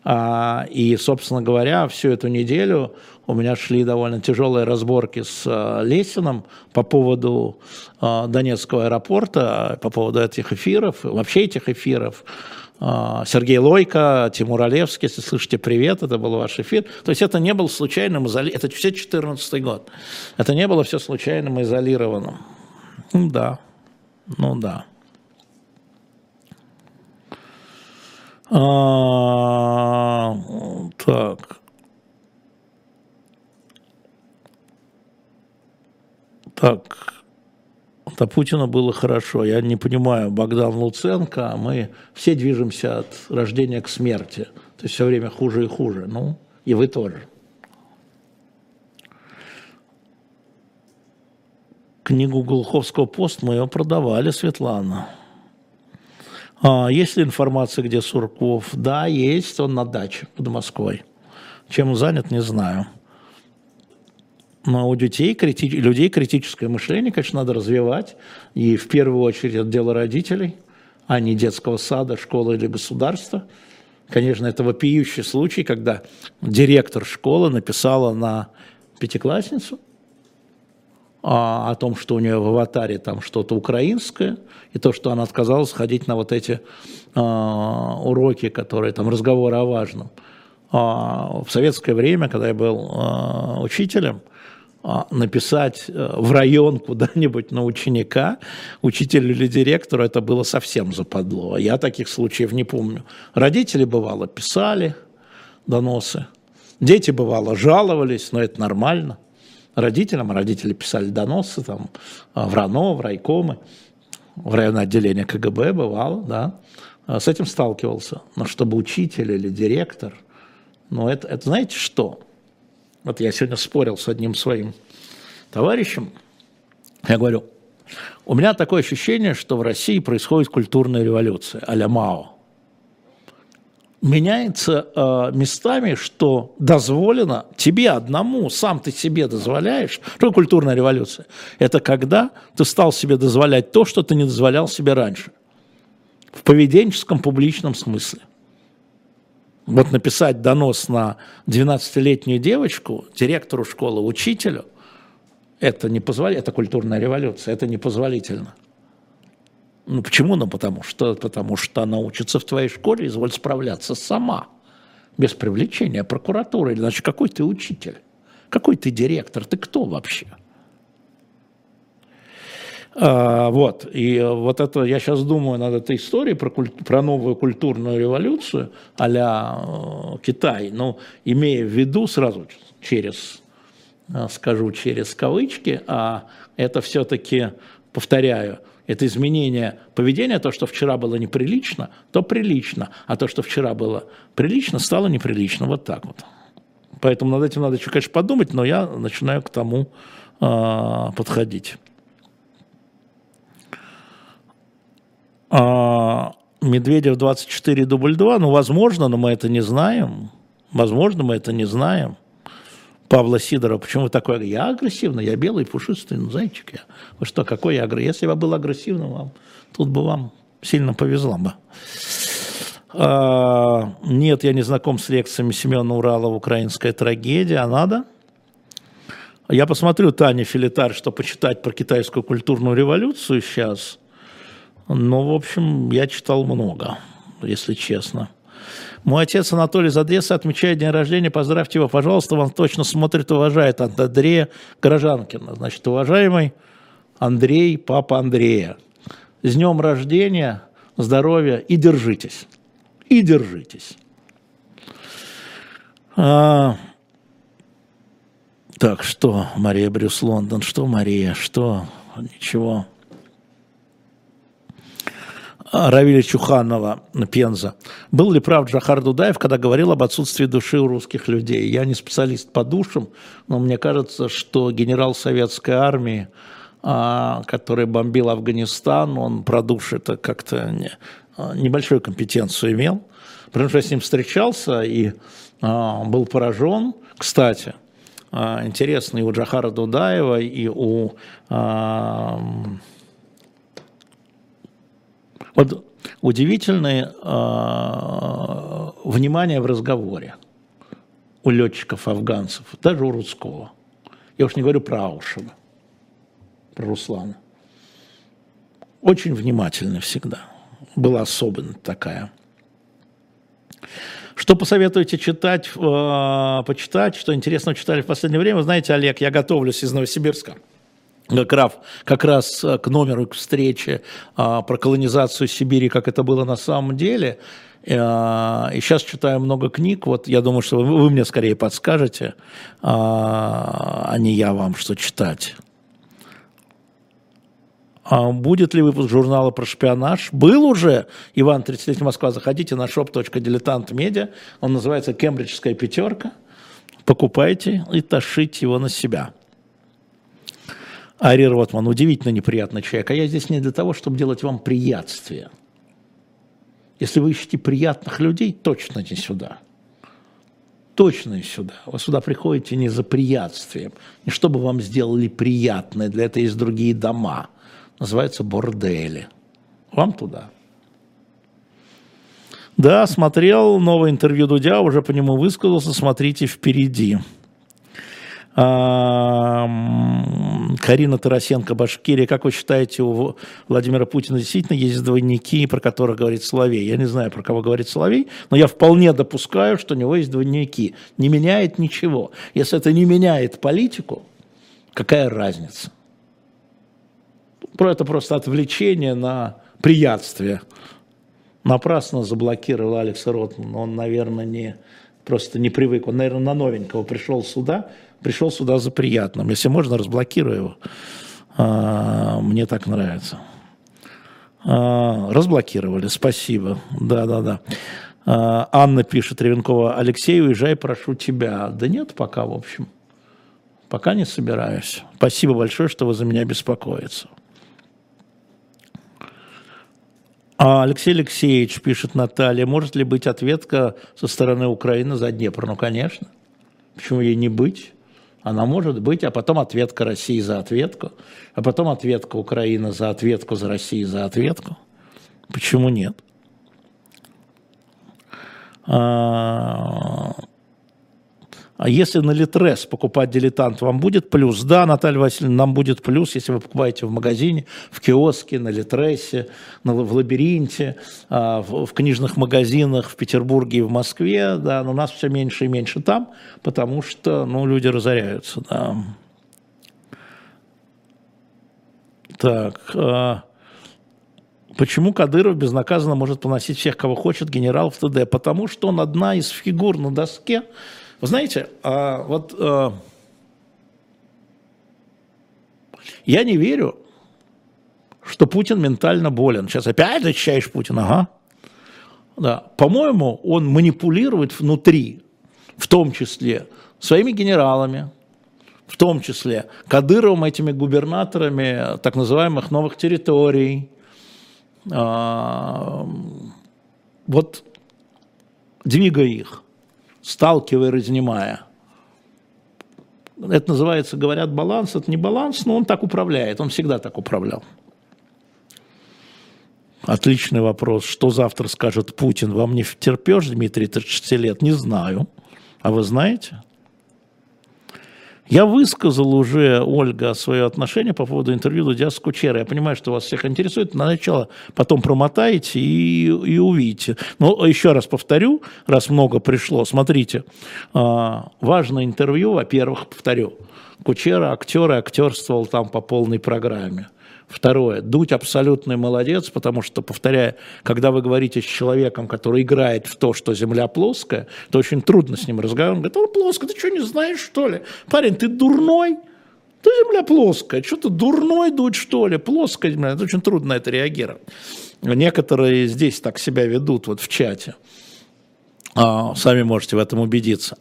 А, и, собственно говоря, всю эту неделю у меня шли довольно тяжелые разборки с а, Лесиным по поводу а, Донецкого аэропорта, по поводу этих эфиров, вообще этих эфиров. Сергей Лойко, Тимур Олевский, если слышите, привет, это был ваш эфир. То есть это не был случайным, изоли... это все 14 год. Это не было все случайным изолированным. Ну да, ну да. А, так. Так. До Путина было хорошо. Я не понимаю, Богдан Луценко, а мы все движемся от рождения к смерти. То есть все время хуже и хуже. Ну, и вы тоже. Книгу Глуховского пост мы ее продавали, Светлана. А, есть ли информация, где Сурков? Да, есть, он на даче под Москвой. Чем занят, не знаю. Но у детей, крити... людей критическое мышление, конечно, надо развивать. И в первую очередь это дело родителей, а не детского сада, школы или государства. Конечно, это вопиющий случай, когда директор школы написала на пятиклассницу а, о том, что у нее в аватаре там что-то украинское, и то, что она отказалась ходить на вот эти а, уроки, которые там разговоры о важном. А, в советское время, когда я был а, учителем, написать э, в район куда-нибудь на ученика, учителю или директору, это было совсем западло. Я таких случаев не помню. Родители, бывало, писали доносы. Дети, бывало, жаловались, но это нормально родителям, родители писали доносы там, в РАНО, в райкомы, в районное отделение КГБ бывало, да, а с этим сталкивался. Но чтобы учитель или директор, ну это, это знаете что? Вот я сегодня спорил с одним своим товарищем, я говорю, у меня такое ощущение, что в России происходит культурная революция а-ля Мао меняется э, местами, что дозволено тебе одному, сам ты себе дозволяешь. Что культурная революция? Это когда ты стал себе дозволять то, что ты не дозволял себе раньше. В поведенческом публичном смысле. Вот написать донос на 12-летнюю девочку, директору школы, учителю, это не позволяет, это культурная революция, это непозволительно. Ну почему? Ну потому что, потому что она учится в твоей школе, изволь справляться сама, без привлечения прокуратуры. Иначе какой ты учитель? Какой ты директор? Ты кто вообще? А, вот, и вот это, я сейчас думаю над этой историей про, куль, про новую культурную революцию э, Китай, но имея в виду сразу через, э, скажу через кавычки, а это все-таки, повторяю, это изменение поведения, то, что вчера было неприлично, то прилично, а то, что вчера было прилично, стало неприлично. Вот так вот. Поэтому над этим надо еще, конечно, подумать, но я начинаю к тому э, подходить. А, Медведев 24 дубль 2, ну, возможно, но мы это не знаем. Возможно, мы это не знаем. Павла Сидорова, почему вы такой? Я агрессивный, я белый, пушистый, ну, зайчик я. Вы что, какой я агрессивный? Если бы я был агрессивным, вам, тут бы вам сильно повезло бы. А, нет, я не знаком с лекциями Семена Уралова «Украинская трагедия», а надо? Я посмотрю Таня Филитар, что почитать про китайскую культурную революцию сейчас. Ну, в общем, я читал много, если честно. Мой отец Анатолий из Одессы отмечает день рождения. Поздравьте его, пожалуйста. Он точно смотрит уважает от Андрея Горожанкина. Значит, уважаемый Андрей, папа Андрея. С днем рождения, здоровья и держитесь. И держитесь. А, Так, что, Мария Брюс Лондон, что, Мария, что, ничего. А, Равиля Чуханова, Пенза. Был ли прав Джахар Дудаев, когда говорил об отсутствии души у русских людей? Я не специалист по душам, но мне кажется, что генерал советской армии, а, который бомбил Афганистан, он про души это как-то не, а, небольшую компетенцию имел. Потому что я с ним встречался и был поражен. Кстати, интересно и у Джахара Дудаева, и у вот удивительное э, внимание в разговоре у летчиков-афганцев, даже у Рудского. Я уж не говорю про Аушева, про Руслана. Очень внимательны всегда. Была особенность такая. Что посоветуете читать, э, почитать, что интересно читали в последнее время? знаете, Олег, я готовлюсь из Новосибирска как раз, как раз э, к номеру к встрече а, про колонизацию Сибири, как это было на самом деле. А, и сейчас читаю много книг. Вот я думаю, что вы, вы мне скорее подскажете, а, а не я вам, что читать. А будет ли выпуск журнала про шпионаж? Был уже. Иван, 30 Москва. Заходите на shop.diletant.media. Он называется «Кембриджская пятерка». Покупайте и тащите его на себя. Ари Ротман, удивительно неприятный человек. А я здесь не для того, чтобы делать вам приятствие. Если вы ищете приятных людей, точно не сюда. Точно не сюда. Вы сюда приходите не за приятствием, не чтобы вам сделали приятное. Для этого есть другие дома. Называются бордели. Вам туда. Да, смотрел новое интервью Дудя, уже по нему высказался, смотрите впереди. Карина Тарасенко, Башкирия. Как вы считаете, у Владимира Путина действительно есть двойники, про которых говорит Соловей? Я не знаю, про кого говорит Соловей, но я вполне допускаю, что у него есть двойники. Не меняет ничего. Если это не меняет политику, какая разница? Это просто отвлечение на приятствие. Напрасно заблокировал Алекса Ротмана. Он, наверное, не, просто не привык. Он, наверное, на новенького пришел сюда – пришел сюда за приятным. Если можно, разблокирую его. А, мне так нравится. А, разблокировали, спасибо. Да-да-да. А, Анна пишет, Ревенкова, Алексей, уезжай, прошу тебя. Да нет пока, в общем. Пока не собираюсь. Спасибо большое, что вы за меня беспокоитесь. А Алексей Алексеевич, пишет Наталья, может ли быть ответка со стороны Украины за Днепр? Ну, конечно. Почему ей не быть? Она может быть, а потом ответка России за ответку, а потом ответка Украины за ответку за Россию за ответку. Почему нет? А, если на Литрес покупать дилетант, вам будет плюс? Да, Наталья Васильевна, нам будет плюс, если вы покупаете в магазине, в киоске, на Литресе, на, в лабиринте, а, в, в книжных магазинах в Петербурге и в Москве. Да, но нас все меньше и меньше там, потому что ну, люди разоряются. Да. Так. А, Почему Кадыров безнаказанно может поносить всех, кого хочет, генерал в ТД? Потому что он одна из фигур на доске, вы знаете, а, вот а, я не верю, что Путин ментально болен. Сейчас опять защищаешь Путина, ага. Да. По-моему, он манипулирует внутри, в том числе своими генералами, в том числе Кадыровым, этими губернаторами так называемых новых территорий. А, вот двигая их сталкивая, разнимая. Это называется, говорят, баланс. Это не баланс, но он так управляет. Он всегда так управлял. Отличный вопрос. Что завтра скажет Путин? Вам не втерпешь, Дмитрий, 36 лет? Не знаю. А вы знаете? Я высказал уже, Ольга, свое отношение по поводу интервью Дудя с Кучерой. Я понимаю, что вас всех интересует. На начало потом промотаете и, и увидите. Но еще раз повторю, раз много пришло, смотрите. А, важное интервью, во-первых, повторю, Кучера актер и актерствовал там по полной программе. Второе. Дудь абсолютный молодец, потому что, повторяю, когда вы говорите с человеком, который играет в то, что Земля плоская, то очень трудно с ним разговаривать. Он говорит, он плоская, ты что, не знаешь, что ли? Парень, ты дурной? Ты Земля плоская, что ты дурной дуть, что ли? Плоская Земля, это очень трудно на это реагировать. Некоторые здесь так себя ведут, вот в чате. А, сами можете в этом убедиться.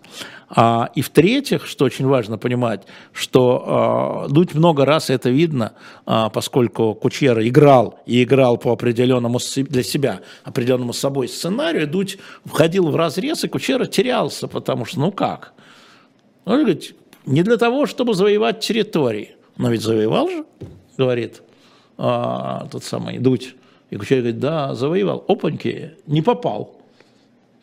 А, и в-третьих, что очень важно понимать, что а, Дудь много раз это видно, а, поскольку Кучера играл и играл по определенному для себя, определенному собой сценарию, Дудь входил в разрез, и Кучера терялся, потому что, ну как? Он говорит, не для того, чтобы завоевать территории. Но ведь завоевал же, говорит а, тот самый Дудь. И Кучера говорит, да, завоевал. Опаньки, не попал.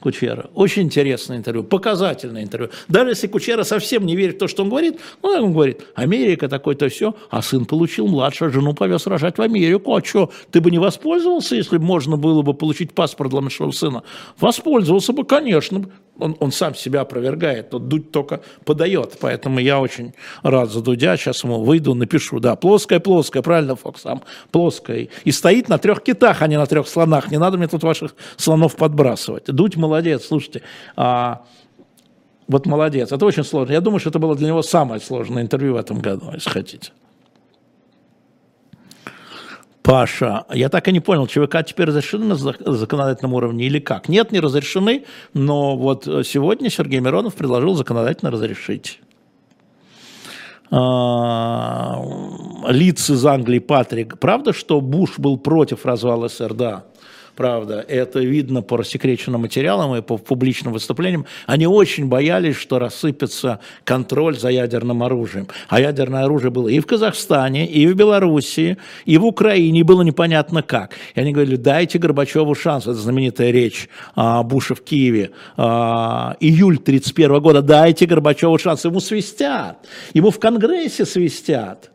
Кучера. Очень интересное интервью, показательное интервью. Даже если Кучера совсем не верит в то, что он говорит, ну, он говорит, Америка такой-то все, а сын получил младшую жену повез рожать в Америку. А что, ты бы не воспользовался, если можно было бы получить паспорт для младшего сына? Воспользовался бы, конечно он, он сам себя опровергает, тот Дудь только подает. Поэтому я очень рад за Дудя. Сейчас ему выйду, напишу. Да, плоская, плоская, правильно, Фокс, сам плоская. И стоит на трех китах, а не на трех слонах. Не надо мне тут ваших слонов подбрасывать. Дудь молодец, слушайте. А, вот молодец. Это очень сложно. Я думаю, что это было для него самое сложное интервью в этом году, если хотите. Паша, я так и не понял, ЧВК теперь разрешены на законодательном уровне или как? Нет, не разрешены, но вот сегодня Сергей Миронов предложил законодательно разрешить. А, лиц из Англии Патрик. Правда, что Буш был против развала СССР? Да правда, это видно по рассекреченным материалам и по публичным выступлениям, они очень боялись, что рассыпется контроль за ядерным оружием. А ядерное оружие было и в Казахстане, и в Белоруссии, и в Украине, и было непонятно как. И они говорили, дайте Горбачеву шанс, это знаменитая речь а, Буша в Киеве, а, июль 1931 года, дайте Горбачеву шанс, ему свистят, ему в Конгрессе свистят.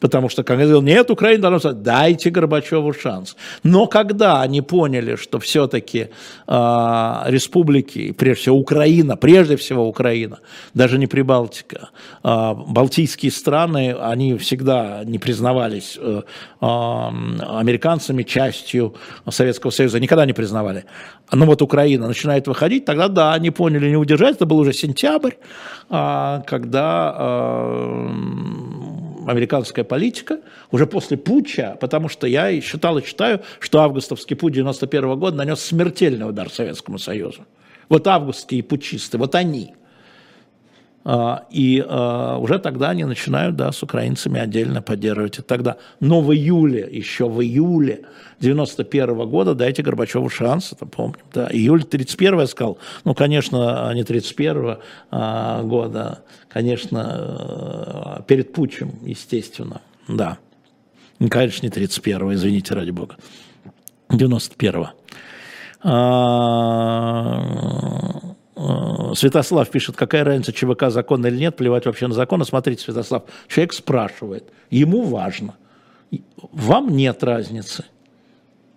Потому что Конгресс говорил, нет, Украина должна сказать, дайте Горбачеву шанс. Но когда они поняли, что все-таки э, а, республики, прежде всего Украина, прежде всего Украина, даже не Прибалтика, э, балтийские страны, они всегда не признавались э, э, американцами частью Советского Союза, никогда не признавали. Но вот Украина начинает выходить, тогда да, они поняли, не удержать, это был уже сентябрь, э, когда э, американская политика уже после путча, потому что я считал и считаю, что августовский путь 91 года нанес смертельный удар Советскому Союзу. Вот августские путчисты, вот они. А, и а, уже тогда они начинают да, с украинцами отдельно поддерживать. И тогда, но в июле, еще в июле 91 года дайте Горбачеву шанс, это помним. Да. Июль 31 я сказал, ну, конечно, не 31 а, года, конечно, перед путчем, естественно, да. Конечно, не 31 извините, ради бога. 91 Святослав пишет, какая разница, ЧВК закон или нет, плевать вообще на закон. Смотрите, Святослав, человек спрашивает, ему важно. Вам нет разницы.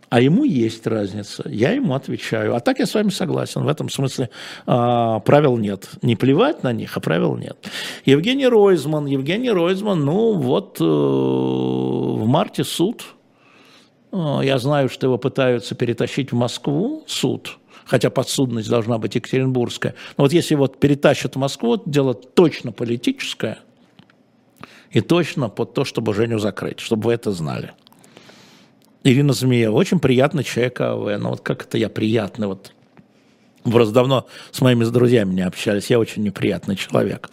А ему есть разница. Я ему отвечаю. А так я с вами согласен. В этом смысле э, правил нет. Не плевать на них, а правил нет. Евгений Ройзман. Евгений Ройзман, ну вот э, в марте суд. Э, я знаю, что его пытаются перетащить в Москву. Суд. Хотя подсудность должна быть екатеринбургская. Но вот если вот перетащат в Москву, дело точно политическое. И точно под то, чтобы Женю закрыть. Чтобы вы это знали. Ирина Змеева, очень приятный человек АВ. Ну вот как это я приятный, вот просто давно с моими друзьями не общались, я очень неприятный человек.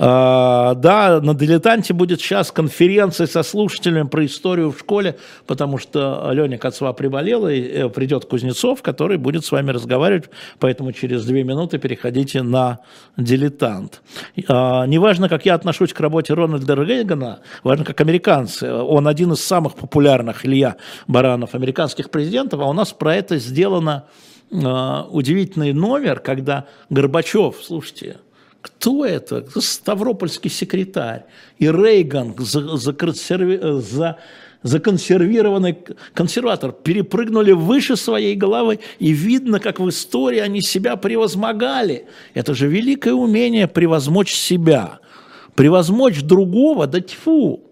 А, да, на «Дилетанте» будет сейчас конференция со слушателями про историю в школе, потому что Леня Коцва приболела, и э, придет Кузнецов, который будет с вами разговаривать, поэтому через две минуты переходите на «Дилетант». А, неважно, как я отношусь к работе Рональда Рейгана, важно, как американцы. Он один из самых популярных, Илья Баранов, американских президентов, а у нас про это сделано а, удивительный номер, когда Горбачев, слушайте, кто это? Ставропольский секретарь. И Рейган, за, за, за, законсервированный консерватор, перепрыгнули выше своей головы, и видно, как в истории они себя превозмогали. Это же великое умение превозмочь себя – Превозмочь другого, да тьфу.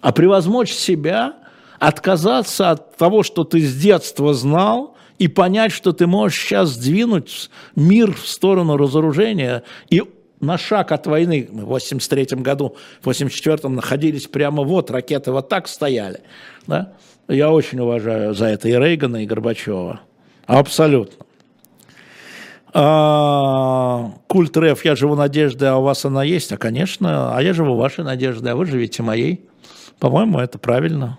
А превозмочь себя, отказаться от того, что ты с детства знал, и понять, что ты можешь сейчас сдвинуть мир в сторону разоружения и на шаг от войны, мы в 83 году, в 84 находились прямо вот, ракеты вот так стояли. Да? Я очень уважаю за это и Рейгана, и Горбачева. Абсолютно. А, культ РФ, я живу надеждой, а у вас она есть? А, конечно, а я живу вашей надеждой, а вы живете моей. По-моему, это правильно.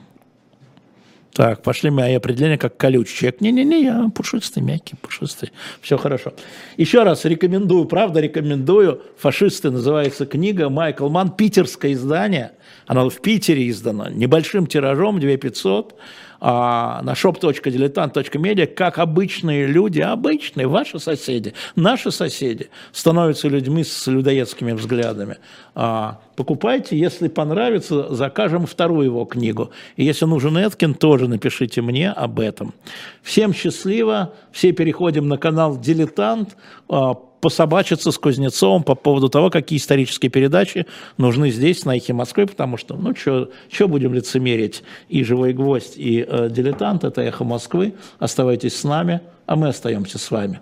Так, пошли мои определения как колючий человек. Не-не-не, я пушистый, мягкий, пушистый. Все хорошо. Еще раз рекомендую, правда рекомендую. «Фашисты» называется книга. Майкл Ман, питерское издание. Оно в Питере издано. Небольшим тиражом, 2500 а, на shop.diletant.media, как обычные люди, обычные, ваши соседи, наши соседи, становятся людьми с людоедскими взглядами. А, покупайте, если понравится, закажем вторую его книгу. И если нужен Эткин, тоже напишите мне об этом. Всем счастливо, все переходим на канал «Дилетант», а, пособачиться с Кузнецовым по поводу того, какие исторические передачи нужны здесь, на «Эхе Москвы», потому что, ну, что будем лицемерить, и «Живой гвоздь», и э, «Дилетант» – это «Эхо Москвы». Оставайтесь с нами, а мы остаемся с вами.